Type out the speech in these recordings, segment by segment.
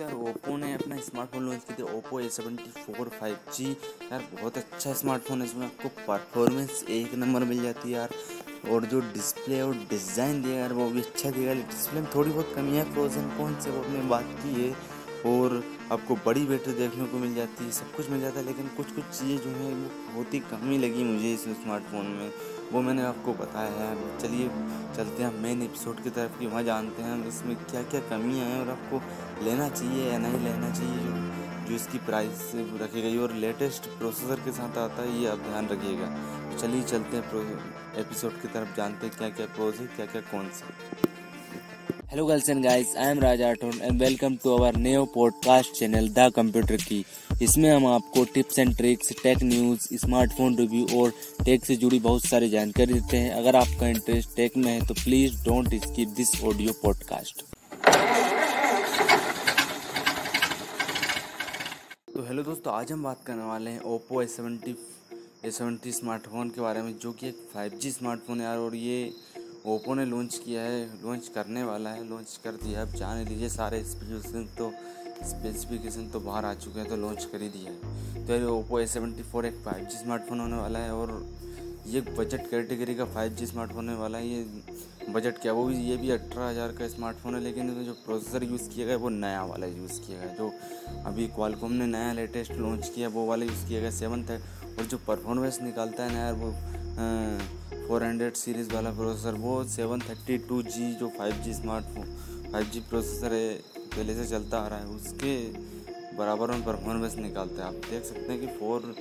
हफ़्ते और ओप्पो ने अपना स्मार्टफ़ोन लॉन्च किया था Oppo A seventy four five G यार, बहुत अच्छा स्मार्टफ़ोन है इसमें, आपको परफॉर्मेंस एक नंबर मिल जाती है यार। और जो डिस्प्ले और डिज़ाइन दिया यार, वो भी अच्छा दिया डिस्प्ले में थोड़ी बहुत कमी है फ्रोजन कौन से वो अपने बात की है। और आपको बड़ी बैटरी देखने को मिल जाती है, सब कुछ मिल जाता है, लेकिन कुछ कुछ चीज़ें जो है, वो बहुत ही कमी लगी मुझे इस स्मार्टफ़ोन में। वो मैंने आपको बताया है। चलिए, चलते हैं मेन एपिसोड की तरफ़ कि वहाँ जानते हैं इसमें क्या क्या कमियाँ हैं और आपको लेना चाहिए या नहीं लेना चाहिए, जो जो इसकी प्राइस रखी गई और लेटेस्ट प्रोसेसर के साथ आता है, ये आप ध्यान रखिएगा। चलिए चलते हैं एपिसोड की तरफ़, जानते हैं क्या क्या प्रोज है क्या क्या कौन से hello girls and guys I am Raja and welcome to our new podcast channel the computer की इसमें हम आपको tips and tricks tech news smartphone review और टेक से जुड़ी बहुत सारी जानकारी देते हैं। अगर आपका इंटरेस्ट टेक में है तो please don't skip this audio podcast तो हेलो दोस्तों, आज हम बात करने वाले हैं Oppo S seventy A seventy smartphone के बारे में, जो कि एक फाइव जी स्मार्टफ़ोन है और ये ओप्पो ने लॉन्च किया है लॉन्च करने वाला है लॉन्च कर दिया अब जाने दीजिए सारे स्पेसिफिकेशन तो स्पेसिफिकेशन तो बाहर आ चुके हैं तो लॉन्च कर ही दिया है। तो ये ओप्पो ए सेवेंटी फोर एक फाइव जी स्मार्टफ़ोन होने वाला है और ये बजट कैटेगरी का फाइव जी स्मार्टफ़ोन होने वाला है। ये बजट क्या, वो भी, ये भी अठारह हज़ार का स्मार्टफ़ोन है, लेकिन जो प्रोसेसर यूज़ किया गया वो नया वाला यूज़ किया गया जो अभी क्वालकॉम ने नया लेटेस्ट लॉन्च किया, वो वाला यूज़ किया गया सेवन है। और जो परफॉर्मेंस निकालता है नया, वो फोर हंड्रेड सीरीज़ वाला प्रोसेसर वो सेवन थर्टी टू जी जो five G smartphone five G processor है, पहले से चलता आ रहा है, उसके बराबर में परफॉर्मेंस निकालता है। आप देख सकते हैं कि फोर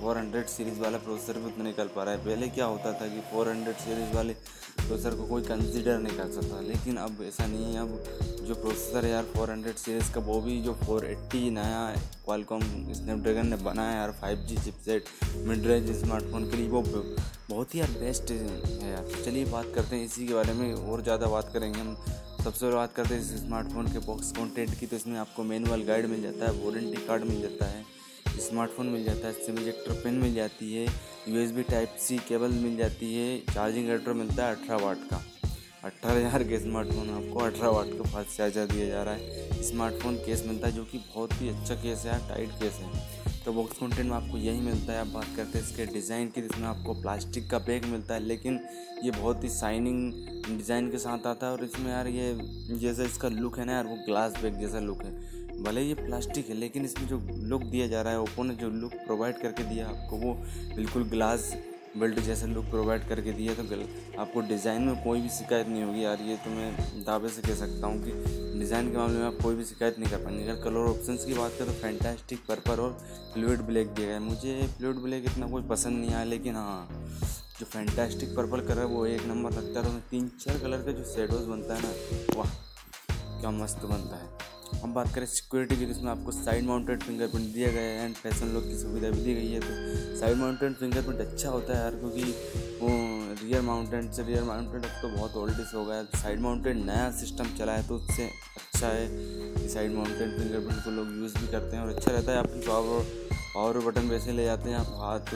फोर हंड्रेड सीरीज़ वाला प्रोसेसर भी उतना निकल पा रहा है। पहले क्या होता था कि फोर हंड्रेड सीरीज़ वाले प्रोसेसर को कोई कंसिडर नहीं कर सकता। लेकिन अब ऐसा नहीं है, अब जो प्रोसेसर है यार फोर हंड्रेड सीरीज़ का, वो भी जो फोर एट्टी नया क्वालकॉम स्नैपड्रैगन ने बनाया यार five G chipset mid range smartphone के लिए, वो बहुत ही यार बेस्ट है यार। चलिए बात करते हैं इसी के बारे में, और ज़्यादा बात करेंगे हम। सबसे पहले बात करते हैं इस स्मार्टफ़ोन के बॉक्स कंटेंट की तो इसमें आपको मैनुअल गाइड मिल जाता है वारंटी कार्ड मिल जाता है स्मार्टफ़ोन मिल जाता है सिम इजेक्टर पेन मिल जाती है यूएसबी टाइप सी केबल मिल जाती है चार्जिंग एडर मिलता है अठारह वाट का। अट्ठारह हज़ार के स्मार्टफ़ोन आपको, अठारह वाट का फास्ट चार्जर दिया जा रहा है। स्मार्टफ़ोन केस मिलता है जो कि बहुत ही अच्छा केस है टाइट केस है। तो बॉक्स कंटेंट में आपको यही मिलता है, आप बात करते हैं इसके डिज़ाइन की, जिसमें आपको प्लास्टिक का बैग मिलता है। लेकिन ये बहुत ही शाइनिंग डिज़ाइन के साथ आता है और इसमें यार ये, जैसा इसका लुक है ना यार, वो ग्लास बैग जैसा लुक है। भले ये प्लास्टिक है, लेकिन इसमें जो लुक दिया जा रहा है, ओप्पो ने जो लुक प्रोवाइड करके दिया आपको, वो बिल्कुल ग्लास बिल्ड जैसा लुक प्रोवाइड करके दिया तो आपको डिज़ाइन में कोई भी शिकायत नहीं होगी। यार, ये तो मैं दावे से कह सकता हूँ कि डिज़ाइन के मामले में आप कोई भी शिकायत नहीं कर पाएँगे। अगर कलर ऑप्शंस की बात करें तो फैंटास्टिक पर्पल और फ्लूड ब्लैक दिया गया मुझे फ्लूड ब्लैक इतना कोई पसंद नहीं आया, लेकिन हाँ जो फैंटास्टिक पर्पल कलर वो एक नंबर लगता है। तो तीन चार कलर का जो शेडोज बनता है ना, वाह, क्या मस्त बनता है। हम बात करें सिक्योरिटी की, जिसमें आपको साइड माउंटेड फिंगरप्रिंट दिया गया है एंड फ़ैशन लॉक की सुविधा भी दी गई है। तो साइड माउंटेड फिंगरप्रिंट अच्छा होता है यार, क्योंकि वो रियर माउंटेड से रियर माउंटेड अब तो बहुत ओल्डिस हो गया है। साइड माउंटेड नया सिस्टम चला है तो उससे अच्छा है कि साइड माउंटेड फिंगरप्रिंट को लोग यूज़ भी करते हैं और अच्छा रहता है। आप पावर पावर बटन वैसे ले जाते हैं, आप हाथ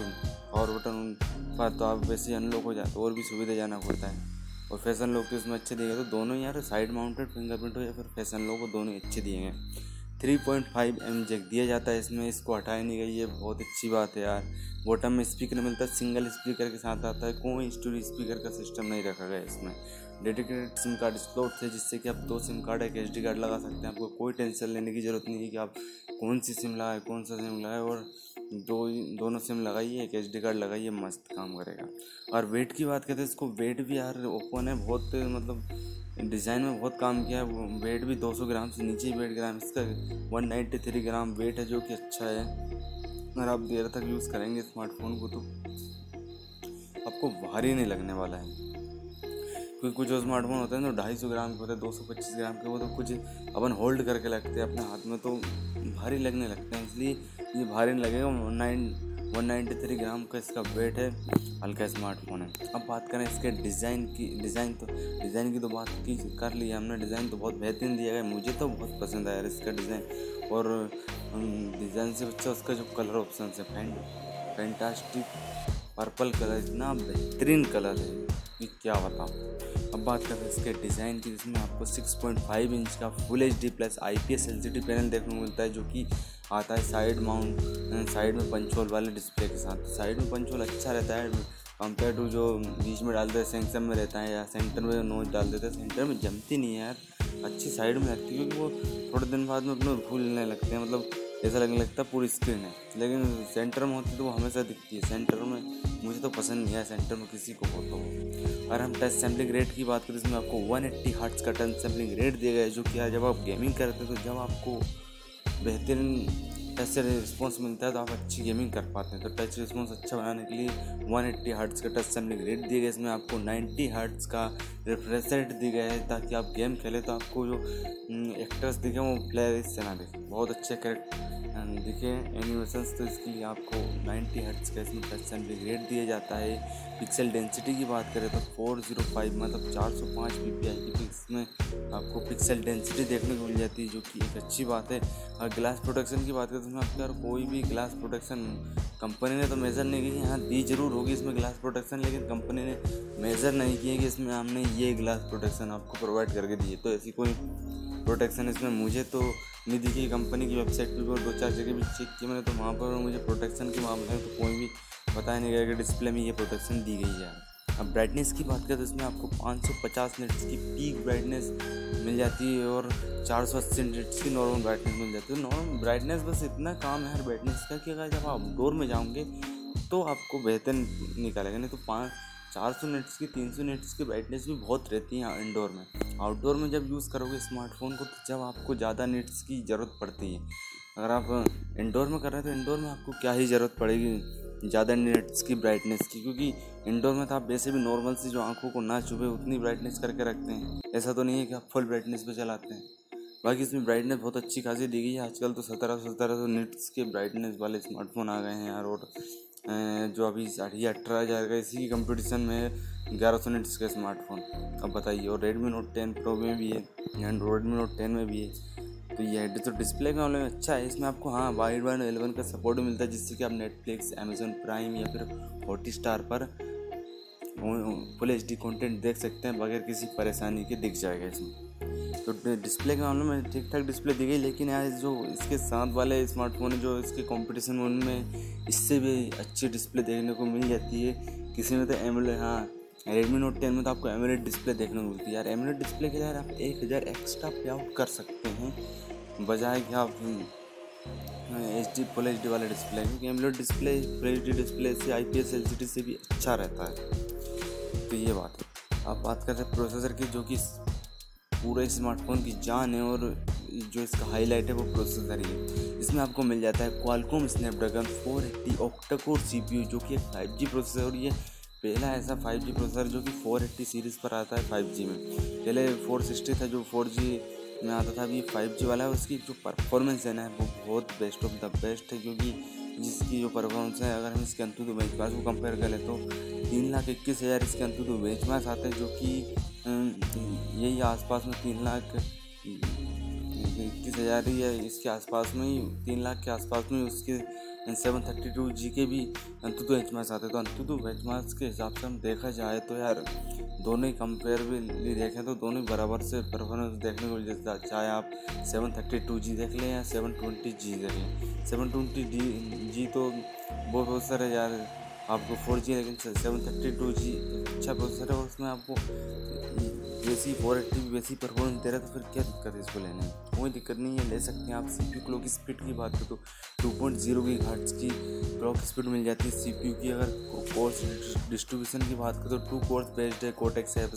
पावर बटन पर तो आप वैसे अनलॉक हो जाते और भी सुविधाजनक होता है। और फ़ैशन लोग तो इसमें अच्छे दिए गए तो दोनों यार साइड माउंटेड फिंगरप्रिंट हो या फिर फ़ैशन लोग को दोनों अच्छे दिए गए। Three point five M jack दिया जाता है इसमें, इसको हटाया नहीं गई ये बहुत अच्छी बात है यार। बॉटम में स्पीकर मिलता है सिंगल स्पीकर के साथ आता है, कोई स्टोरी स्पीकर का सिस्टम नहीं रखा गया इसमें। डेडिकेटेड सिम कार्ड स्लॉट है जिससे कि आप दो सिम कार्ड एक एच कार्ड लगा सकते हैं। आपको कोई टेंशन लेने की ज़रूरत नहीं है कि आप कौन सी सिम लगाए, कौन सा सिम लगाए, और दो, दोनों सिम लगाइए, एक एच डी कार्ड लगाइए, मस्त काम करेगा। और वेट की बात करते हैं इसको वेट भी यार ओप्पो ने बहुत मतलब डिज़ाइन में बहुत काम किया है वेट भी 200 ग्राम से नीचे वेट ग्राम, इसका 193 ग्राम वेट है जो कि अच्छा है। अगर आप देर तक यूज़ करेंगे स्मार्टफ़ोन को तो आपको भारी नहीं लगने वाला है। क्योंकि कुछ स्मार्टफ़ोन होते हैं तो ढाई सौ ग्राम के होते हैं, दो सौ पच्चीस ग्राम के, वो तो कुछ अपन होल्ड करके लगते हैं अपने हाथ में तो भारी लगने लगते हैं, इसलिए ये भारी नहीं लगेगा one nine one ninety three gram का इसका वेट है, हल्का स्मार्टफ़ोन है। अब बात करें इसके डिज़ाइन की डिज़ाइन तो डिज़ाइन की तो बात की, कर ली हमने डिज़ाइन तो बहुत बेहतरीन दिया गया मुझे तो बहुत पसंद आया इसका डिज़ाइन और डिज़ाइन से अच्छा उसका जो कलर ऑप्शन है फैंट फैंटास्टिक पर्पल कलर इतना बेहतरीन कलर है कि क्या बताऊँ। अब बात करते हैं इसके डिज़ाइन की, जिसमें आपको 6.5 इंच का full H D plus I P S L panel देखने को मिलता है, जो कि आता है साइड माउंट साइड में पंचोल वाले डिस्प्ले के साथ। साइड में पंचोल अच्छा रहता है कंपेयर टू जो बीच में डालते हैं सेंसर में रहता है या सेंटर में नोच डाल देते हैं सेंटर में जमती नहीं है यार। अच्छी साइड में लगती है क्योंकि वो थोड़े दिन बाद में अपने भूलने लगते हैं मतलब ऐसा लगने लगता है पूरी स्क्रीन है। लेकिन सेंटर में होती तो वो हमेशा दिखती है। सेंटर में मुझे तो पसंद नहीं है सेंटर में किसी को तो अगर हम टच सैम्पलिंग रेट की बात करें, इसमें आपको 180 एट्टी हर्ट्स का टच सैम्पलिंग रेट दिया गया है, जो कि जब आप गेमिंग करते हैं तो जब आपको बेहतरीन टच रिस्पॉन्स मिलता है तो आप अच्छी गेमिंग कर पाते हैं। तो टच रिस्पॉन्स अच्छा बनाने के लिए 180 एट्टी हर्ट्स का टच सैम्पलिंग रेट दिया गया इसमें आपको 90 हर्ट्स का रिफ्रेश रेट दिया गया है ताकि आप गेम खेलें तो आपको जो एक्टर्स दिखे वो प्लेयर इससे ना दिखे। बहुत अच्छे करेक्ट दिखे एनिमेशंस तो इसके लिए आपको 90 हर्ट्स का इसमें टच सैम्पलिंग रेट दिया जाता है। पिक्सल डेंसिटी की बात करें तो 405 मतलब 405 पीपीआई की इसमें आपको पिक्सल डेंसिटी देखने को मिल जाती है, जो कि एक अच्छी बात है। और ग्लास प्रोटेक्शन की बात करें तो आपके अगर कोई भी ग्लास प्रोटेक्शन कंपनी ने तो मेज़र नहीं की यहाँ दी ज़रूर होगी इसमें ग्लास प्रोटेक्शन लेकिन कंपनी ने मेज़र नहीं किया कि इसमें हमने ये ग्लास प्रोटेक्शन आपको प्रोवाइड करके दिए। तो ऐसी कोई प्रोटेक्शन इसमें मुझे तो नहीं दिखी कंपनी की वेबसाइट पर भी दो चार जगह भी चेक किया मैंने तो वहाँ पर मुझे प्रोटेक्शन के मामले में तो कोई भी बताया नहीं गया कि डिस्प्ले में ये प्रोटेक्शन दी गई है। अब ब्राइटनेस की बात करें तो इसमें आपको 550 निट्स की पीक ब्राइटनेस मिल जाती है और 480 निट्स की नॉर्मल ब्राइटनेस मिल जाती है। नॉर्मल ब्राइटनेस बस इतना काम है हर ब्राइटनेस का कि अगर जब आप आउटडोर में जाओगे तो आपको बेहतर निकालेगा। नहीं तो पाँच चार सौ नेट्स की, तीन सौ नेट्स की ब्राइटनेस भी बहुत रहती है इंडोर में। आउटडोर में जब यूज़ करोगे स्मार्टफ़ोन को तो जब आपको ज़्यादा नेट्स की ज़रूरत पड़ती है। अगर आप इंडोर में कर रहे हैं तो इंडोर में आपको क्या ही ज़रूरत पड़ेगी ज़्यादा नेट्स की ब्राइटनेस की? क्योंकि इंडोर में तो आप वैसे भी नॉर्मल सी जो आँखों को ना चुभे, उतनी ब्राइटनेस करके रखते हैं। ऐसा तो नहीं है कि आप फुल ब्राइटनेस पे चलाते हैं। बाकी इसमें ब्राइटनेस बहुत अच्छी खासी दी गई है। आजकल तो सत्रह सौ सत्रह सौ निट्स के ब्राइटनेस वाले स्मार्टफ़ोन आ गए हैं यार, और जो अभी साढ़े अठारह हज़ार का इसी कंपटीशन में ग्यारह सौ निट्स का स्मार्टफ़ोन अब बताइए, और रेडमी नोट टेन प्रो में भी है एंड रेडमी नोट टेन में भी है? तो ये है तो डिस्प्ले का मामले में अच्छा है। इसमें आपको हाँ वाइड वन एलेवन का सपोर्ट भी मिलता है, जिससे कि आप नेटफ्लिक्स अमेजोन प्राइम या फिर हॉट स्टार पर फुल एच डी कॉन्टेंट देख सकते हैं, बगैर किसी परेशानी के दिख जाएगा इसमें। तो डिस्प्ले के मामले में ठीक ठाक डिस्प्ले दी गई, लेकिन यार जो इसके साथ वाले स्मार्टफ़ोन है जो इसके कंपटीशन में उनमें इससे भी अच्छी डिस्प्ले देखने को मिल जाती है। किसी में तो एमोलेड हाँ रेडमी नोट टेन में तो आपको एमोलेड डिस्प्ले देखने को मिलती है। यार एमोलेड डिस्प्ले के यार आप एक हज़ार एक्स्ट्रा पे आउट कर सकते हैं। बजाय कि आप H D full H D वाले डिस्प्ले क्योंकि AMOLED display full H D display से I P S L C D से भी अच्छा रहता है। तो ये बात है। आप बात करते हैं प्रोसेसर की, जो कि पूरे स्मार्टफ़ोन की जान है और जो इसका हाईलाइट है वो प्रोसेसर ही है। इसमें आपको मिल जाता है Qualcomm Snapdragon four eighty 480 octa core CPU जो कि एक फाइव जी प्रोसेसर और ये पहला ऐसा 5G प्रोसेसर जो कि 480 सीरीज़ पर आता है 5G में। पहले 460 था जो 4G में आता था अभी 5G वाला है उसकी जो परफॉर्मेंस है ना, वो बहुत बेस्ट ऑफ़ द बेस्ट है, क्योंकि जिसकी जो परफॉर्मेंस है, अगर हम इसके अंतु बेंच को कंपेयर करें तो तीन लाख इक्कीस हज़ार इसके अंतु बेंच आते हैं, जो कि यही आसपास में तीन लाख इक्कीस हज़ार ही है, इसके आसपास में ही, तीन लाख के आसपास में उसके सेवन थर्टी टू जी के भी अंतुतु एच मार्क्स आते तो अंतुतु एच मार्क्स के हिसाब से हम देखा जाए तो यार, दोनों ही कंपेयर भी देखें तो दोनों ही बराबर से परफॉर्मेंस देखने को मिल जाता चाहे आप सेवन थर्टी टू जी देख लें या सेवन ट्वेंटी जी देख लें। सेवन ट्वेंटी जी तो बहुत प्रोसेसर है यार आपको फोर जी लेकिन सेवन थर्टी टू जी अच्छा प्रोसेसर है, और उसमें आपको वैसी फोर एट्टी वैसी परफॉर्मेंस दे रहा है तो फिर क्या दिक्कत है इसको लेने में? कोई दिक्कत नहीं है, ले सकते हैं आप। सी पी क्लॉक स्पीड की बात करें तो टू पॉइंट ज़ीरो की घाट्स की क्लॉक स्पीड मिल जाती है सी पी यू की। अगर कोर्स डिस्ट्रीब्यूशन की बात करें तो टू कोर्स बेस्ड है Cortex A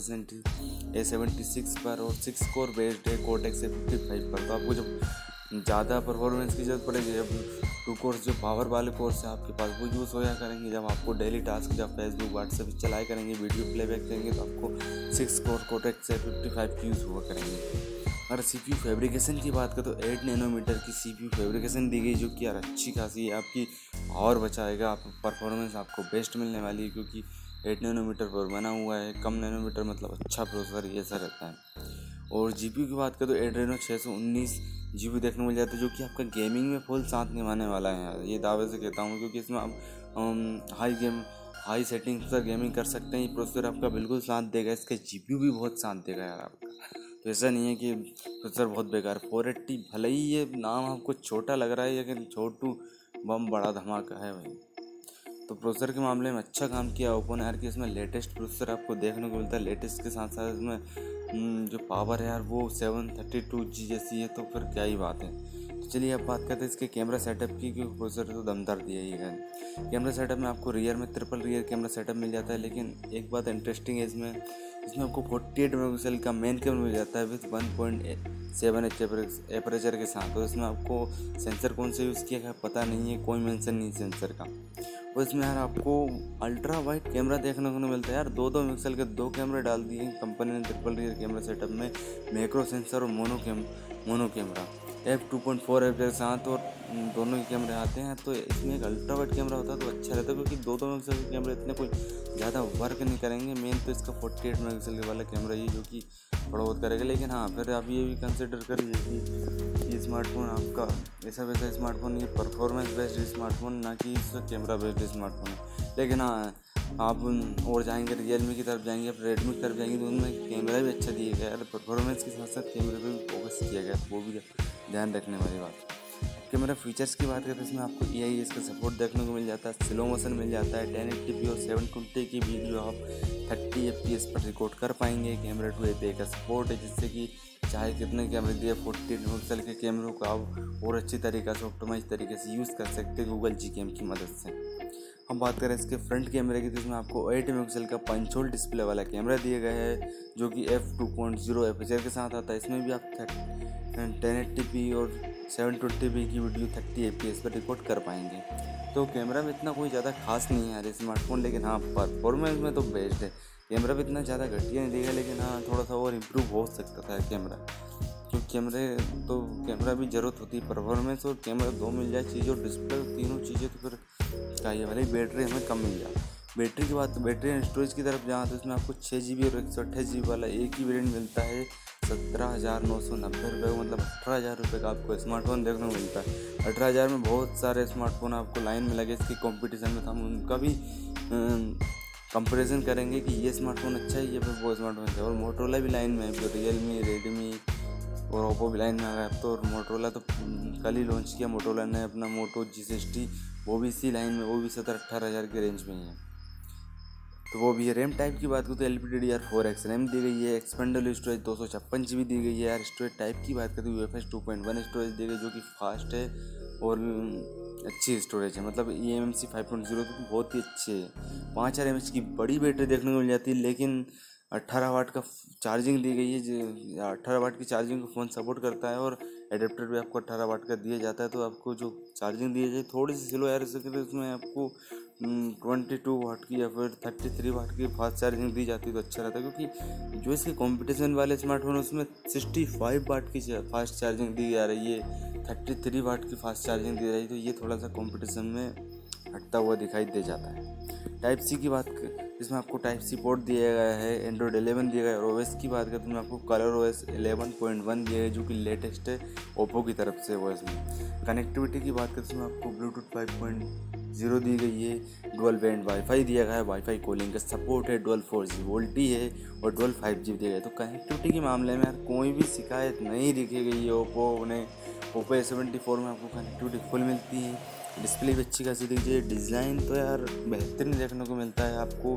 A seventy six पर, और सिक्स कोर बेस्ड है कोटेक्स ए फिफ्टी फाइव पर। तो आपको जब ज़्यादा परफॉर्मेंस की ज़रूरत पड़ेगी, जब टू कोर्स जो पावर वाले कोर्स है, आपके पास वो यूज़ हो जाया करेंगे। जब आपको डेली टास्क जब फेसबुक व्हाट्सएप चलाए करेंगे वीडियो प्लेबैक करेंगे तो आपको सिक्स कोर कोटेक से फिफ्टी फाइव की यूज़ हुआ करेंगे। अगर सी पी फेब्रिकेशन की बात करें तो एट नैनोमीटर की सी पी फेब्रिकेशन दी गई, जो कि यार अच्छी खासी है आपकी और बचाएगा, आप परफॉर्मेंस आपको बेस्ट मिलने वाली है, क्योंकि एट नैनोमीटर पर बना हुआ है। कम नैनोमीटर मतलब अच्छा प्रोसेसर ये सा रहता है। और जी की बात करें तो एड्रेनो छः सौ उन्नीस जी बी देखने को मिल जाता है, जो कि आपका गेमिंग में फुल साथ निभाने वाला है ये दावे से कहता हूँ, क्योंकि इसमें आप हाई गेम हाई सेटिंग पर गेमिंग कर सकते हैं। ये प्रोसेसर आपका बिल्कुल साथ देगा, इसका जी भी बहुत साथ देगा यार आपका। तो ऐसा नहीं है कि प्रोसेसर बहुत बेकार फोर एट्टी भले ही ये नाम आपको छोटा लग रहा है, लेकिन छोटू बम बड़ा धमाका है भाई। तो प्रोसेसर के मामले में अच्छा काम किया। ओपो ने यार कि इसमें लेटेस्ट प्रोसेसर आपको देखने को मिलता है। लेटेस्ट के साथ साथ इसमें जो पावर है यार, वो सेवन थर्टी टू जी जैसी है तो फिर क्या ही बात है। तो चलिए अब बात करते हैं इसके कैमरा सेटअप की, क्योंकि प्रोसेसर तो दमदार दिया ही है। कैमरा सेटअप में आपको रियर में ट्रिपल रियर कैमरा सेटअप मिल जाता है, लेकिन एक बात इंटरेस्टिंग है इसमें। इसमें आपको फोर्टी एट मेगा का मेन कैमरा मिल जाता है with one point seven H aperture के साथ। तो इसमें आपको सेंसर कौन सा यूज़ किया है, पता नहीं है, कोई मेंशन नहीं सेंसर का। और इसमें यार आपको अल्ट्रा वाइड कैमरा देखने को मिलता है यार। दो दो पिक्सल के दो कैमरे डाल दिए कंपनी ने ट्रिपल रियर कैमरा सेटअप में मैक्रो सेंसर और mono cam mono camera F two point four F के साथ और दोनों के कैमरे आते हैं तो इसमें एक अल्ट्रा वाइड कैमरा होता है तो अच्छा रहता है क्योंकि दो दो मेगापिक्सल के कैमरे इतने कोई ज़्यादा वर्क नहीं करेंगे। मेन तो इसका फोर्टी एट मेगापिक्सल वाला कैमरा ही जो कि थोड़ा बहुत करेगा। लेकिन हाँ फिर आप ये भी कंसिडर करिए कि स्मार्टफ़ोन आपका ऐसा वैसा स्मार्टफ़ोन ये परफॉर्मेंस बेस्ड स्मार्टफ़ोन ना कि इसका कैमरा बेस्ड स्मार्टफ़ोन है। लेकिन हाँ आप और जाएँगे रियलमी की तरफ़ जाएँगे, आप रेडमी की तरफ़ जाएँगे तो उनमें कैमरा भी अच्छा दिया गया है। परफॉर्मेंस के साथ साथ कैमरे पर भी फोकस किया गया वो भी ध्यान रखने वाली बात कैमरा फीचर्स की बात करें तो इसमें आपको ई आई का सपोर्ट देखने को मिल जाता है स्लो मोशन मिल जाता है टेन एट्टी पी और सेवन ट्वेंटी की वीडियो आप थर्टी एफ़ पी एस पर रिकॉर्ड कर पाएँगे कैमरा टू ए का सपोर्ट है, जिससे कि चाहे कितने कैमरे दिए, फोर्टी पिक्सल के कैमरों को आप और अच्छी तरीके से ऑप्टोमाइज तरीके से यूज़ कर सकते हैं गूगल जी कैम की मदद से। हम बात करें इसके फ्रंट कैमरे की तो इसमें आपको एट मेगापिक्सल का पंचोल डिस्प्ले वाला कैमरा दिया गया है, जो कि F two point zero aperture के साथ आता है। इसमें भी आप टेन एट्टी पी और सेवन ट्वेंटी पी की video thirty A P S पर रिकॉर्ड कर पाएँगे। तो कैमरा में इतना कोई ज़्यादा खास नहीं है स्मार्टफ़ोन लेकिन हाँ परफॉर्मेंस में तो बेस्ट है। कैमरा भी इतना ज़्यादा घटिया नहीं देगा लेकिन हाँ थोड़ा सा और इम्प्रूव हो सकता था कैमरा। क्योंकि कैमरे तो कैमरा भी ज़रूरत होती है परफॉर्मेंस और कैमरा दो मिल जाए, चीज़ और डिस्प्ले तीनों चीज़ें तो फिर चाहिए वाली। बैटरी हमें कम मिल जाए। बैटरी की बात, बैटरी एंड स्टोरेज की तरफ़ जहाँ तो इसमें आपको छः जी बी और एक सौ अट्ठाईस जी बी वाला एक ही वेरियंट मिलता है। सत्रह हज़ार नौ सौ नब्बे रुपये मतलब अठारह हज़ार रुपये का आपको स्मार्टफ़ोन देखने को मिलता है। अठारह हज़ार में बहुत सारे स्मार्टफ़ोन आपको लाइन में लगे, इसकी कंपटीशन में था उनका भी कंपेरिजन करेंगे कि ये स्मार्टफ़ोन अच्छा है, ये फिर वो स्मार्टफ़ोन अच्छा है। और मोटरोला भी लाइन में है, जो रियल मी रेडमी और ओप्पो भी लाइन में आ गया अब तो मोटरोला तो कल ही लॉन्च किया मोटरोला ने अपना मोटो जी वो भी इसी लाइन में, वो भी सत्तर अट्ठारह हज़ार के रेंज में ही है। तो वो भी है रैम टाइप की बात करूँ तो L P D D R four X RAM दी गई है एक्सपेंडल स्टोरेज दो सौ छप्पन जी बी दी गई है, यार स्टोरेज टाइप की बात करें U F S two point one storage दी गई जो कि फास्ट है और अच्छी स्टोरेज है। मतलब E M M C five point zero बहुत ही अच्छी है। पाँच हज़ार एम एच की बड़ी बैटरी देखने को मिल जाती है, लेकिन अट्ठारह वाट का चार्जिंग दी गई है, जो अट्ठारह वाट की चार्जिंग को फ़ोन सपोर्ट करता है और एडेप्टर भी आपको अट्ठारह वाट का दिया जाता है तो आपको जो चार्जिंग दी जाए, थोड़ी सी स्लो यार उसमें आपको ट्वेंटी टू वाट की या फिर थर्टी थ्री वाट की फास्ट चार्जिंग दी जाती तो अच्छा रहता क्योंकि जो इसके कंपटीशन वाले स्मार्टफ़ोन उसमें सिक्सटी फाइव वाट की फास्ट चार्जिंग दी जा रही है। थर्टी थ्री वाट की फास्ट चार्जिंग दी जा रही है तो ये थोड़ा सा कंपटीशन में हटता हुआ दिखाई दे जाता है। टाइप सी की बात इसमें आपको टाइप सी पोर्ट दिया गया है एंड्रॉयड एलेवन दिया गया है, और ओएस की बात करें तो आपको Color OS eleven point one दिया है, जो कि लेटेस्ट है ओप्पो की तरफ़ से ओएस में। कनेक्टिविटी की बात करें तो आपको ब्लूटूथ फाइव पॉइंट ज़ीरो दी गई है डुअल बैंड वाईफाई दिया गया है वाईफाई कॉलिंग का सपोर्ट है डुअल फोर जी वोल्टी है और डुअल फाइव जी दिया गया तो कनेक्टिविटी के मामले में यार कोई भी शिकायत नहीं दिखी गई है ओप्पो ने। ओप्पो ए सेवेंटी फोर में आपको कनेक्टिविटी फुल मिलती है। डिस्प्ले भी अच्छी खासी दीजिए डिज़ाइन तो यार बेहतरीन देखने को मिलता है आपको।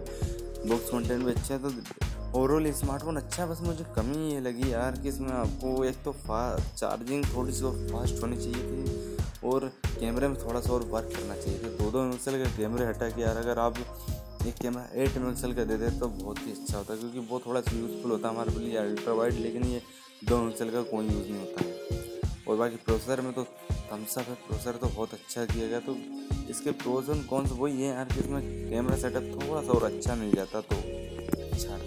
बॉक्स कंटेंट भी अच्छा है तो ओवरऑल स्मार्टफ़ोन अच्छा है, बस मुझे कमी ये लगी यार कि इसमें आपको एक तो फास्ट चार्जिंग थोड़ी सी फास्ट होनी चाहिए थी। और कैमरे में थोड़ा सा और वर्क करना चाहिए। था दो दो मेगापिक्सल के कैमरे हटा के यार, अगर आप एक कैमरा एट मेगापिक्सल का दे दे तो बहुत ही अच्छा होता है, क्योंकि वो थोड़ा सा यूज़फुल होता है हमारे लिए अल्ट्रा वाइड लेकिन ये दो मेगापिक्सल का कोई यूज़ नहीं होता है। और बाकी प्रोसेसर में तो थम्सअप है प्रोसेसर तो बहुत अच्छा किया गया तो इसके प्रोज कौन कॉन्स वही है यार कि इसमें कैमरा सेटअप थोड़ा सा और अच्छा मिल जाता तो अच्छा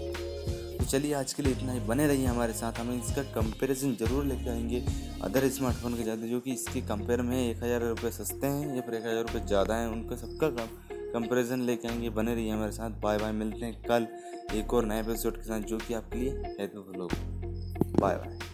तो चलिए आज के लिए इतना ही। बने रहिए हमारे साथ। हमें इसका कंपैरिजन ज़रूर लेके आएँगे। अदर स्मार्टफ़ोन के ज़्यादा, जो कि इसके कंपेयर में एक हज़ार रुपये सस्ते हैं या फिर एक हज़ार रुपये ज़्यादा हैं, उनका सबका कम कंपेरिजन लेके आएँगे। बने रहिए हमारे साथ। बाय बाय मिलते हैं कल एक और नए एपिसोड के साथ, जो कि आपके लिए हेल्पफुल होगा। Bye bye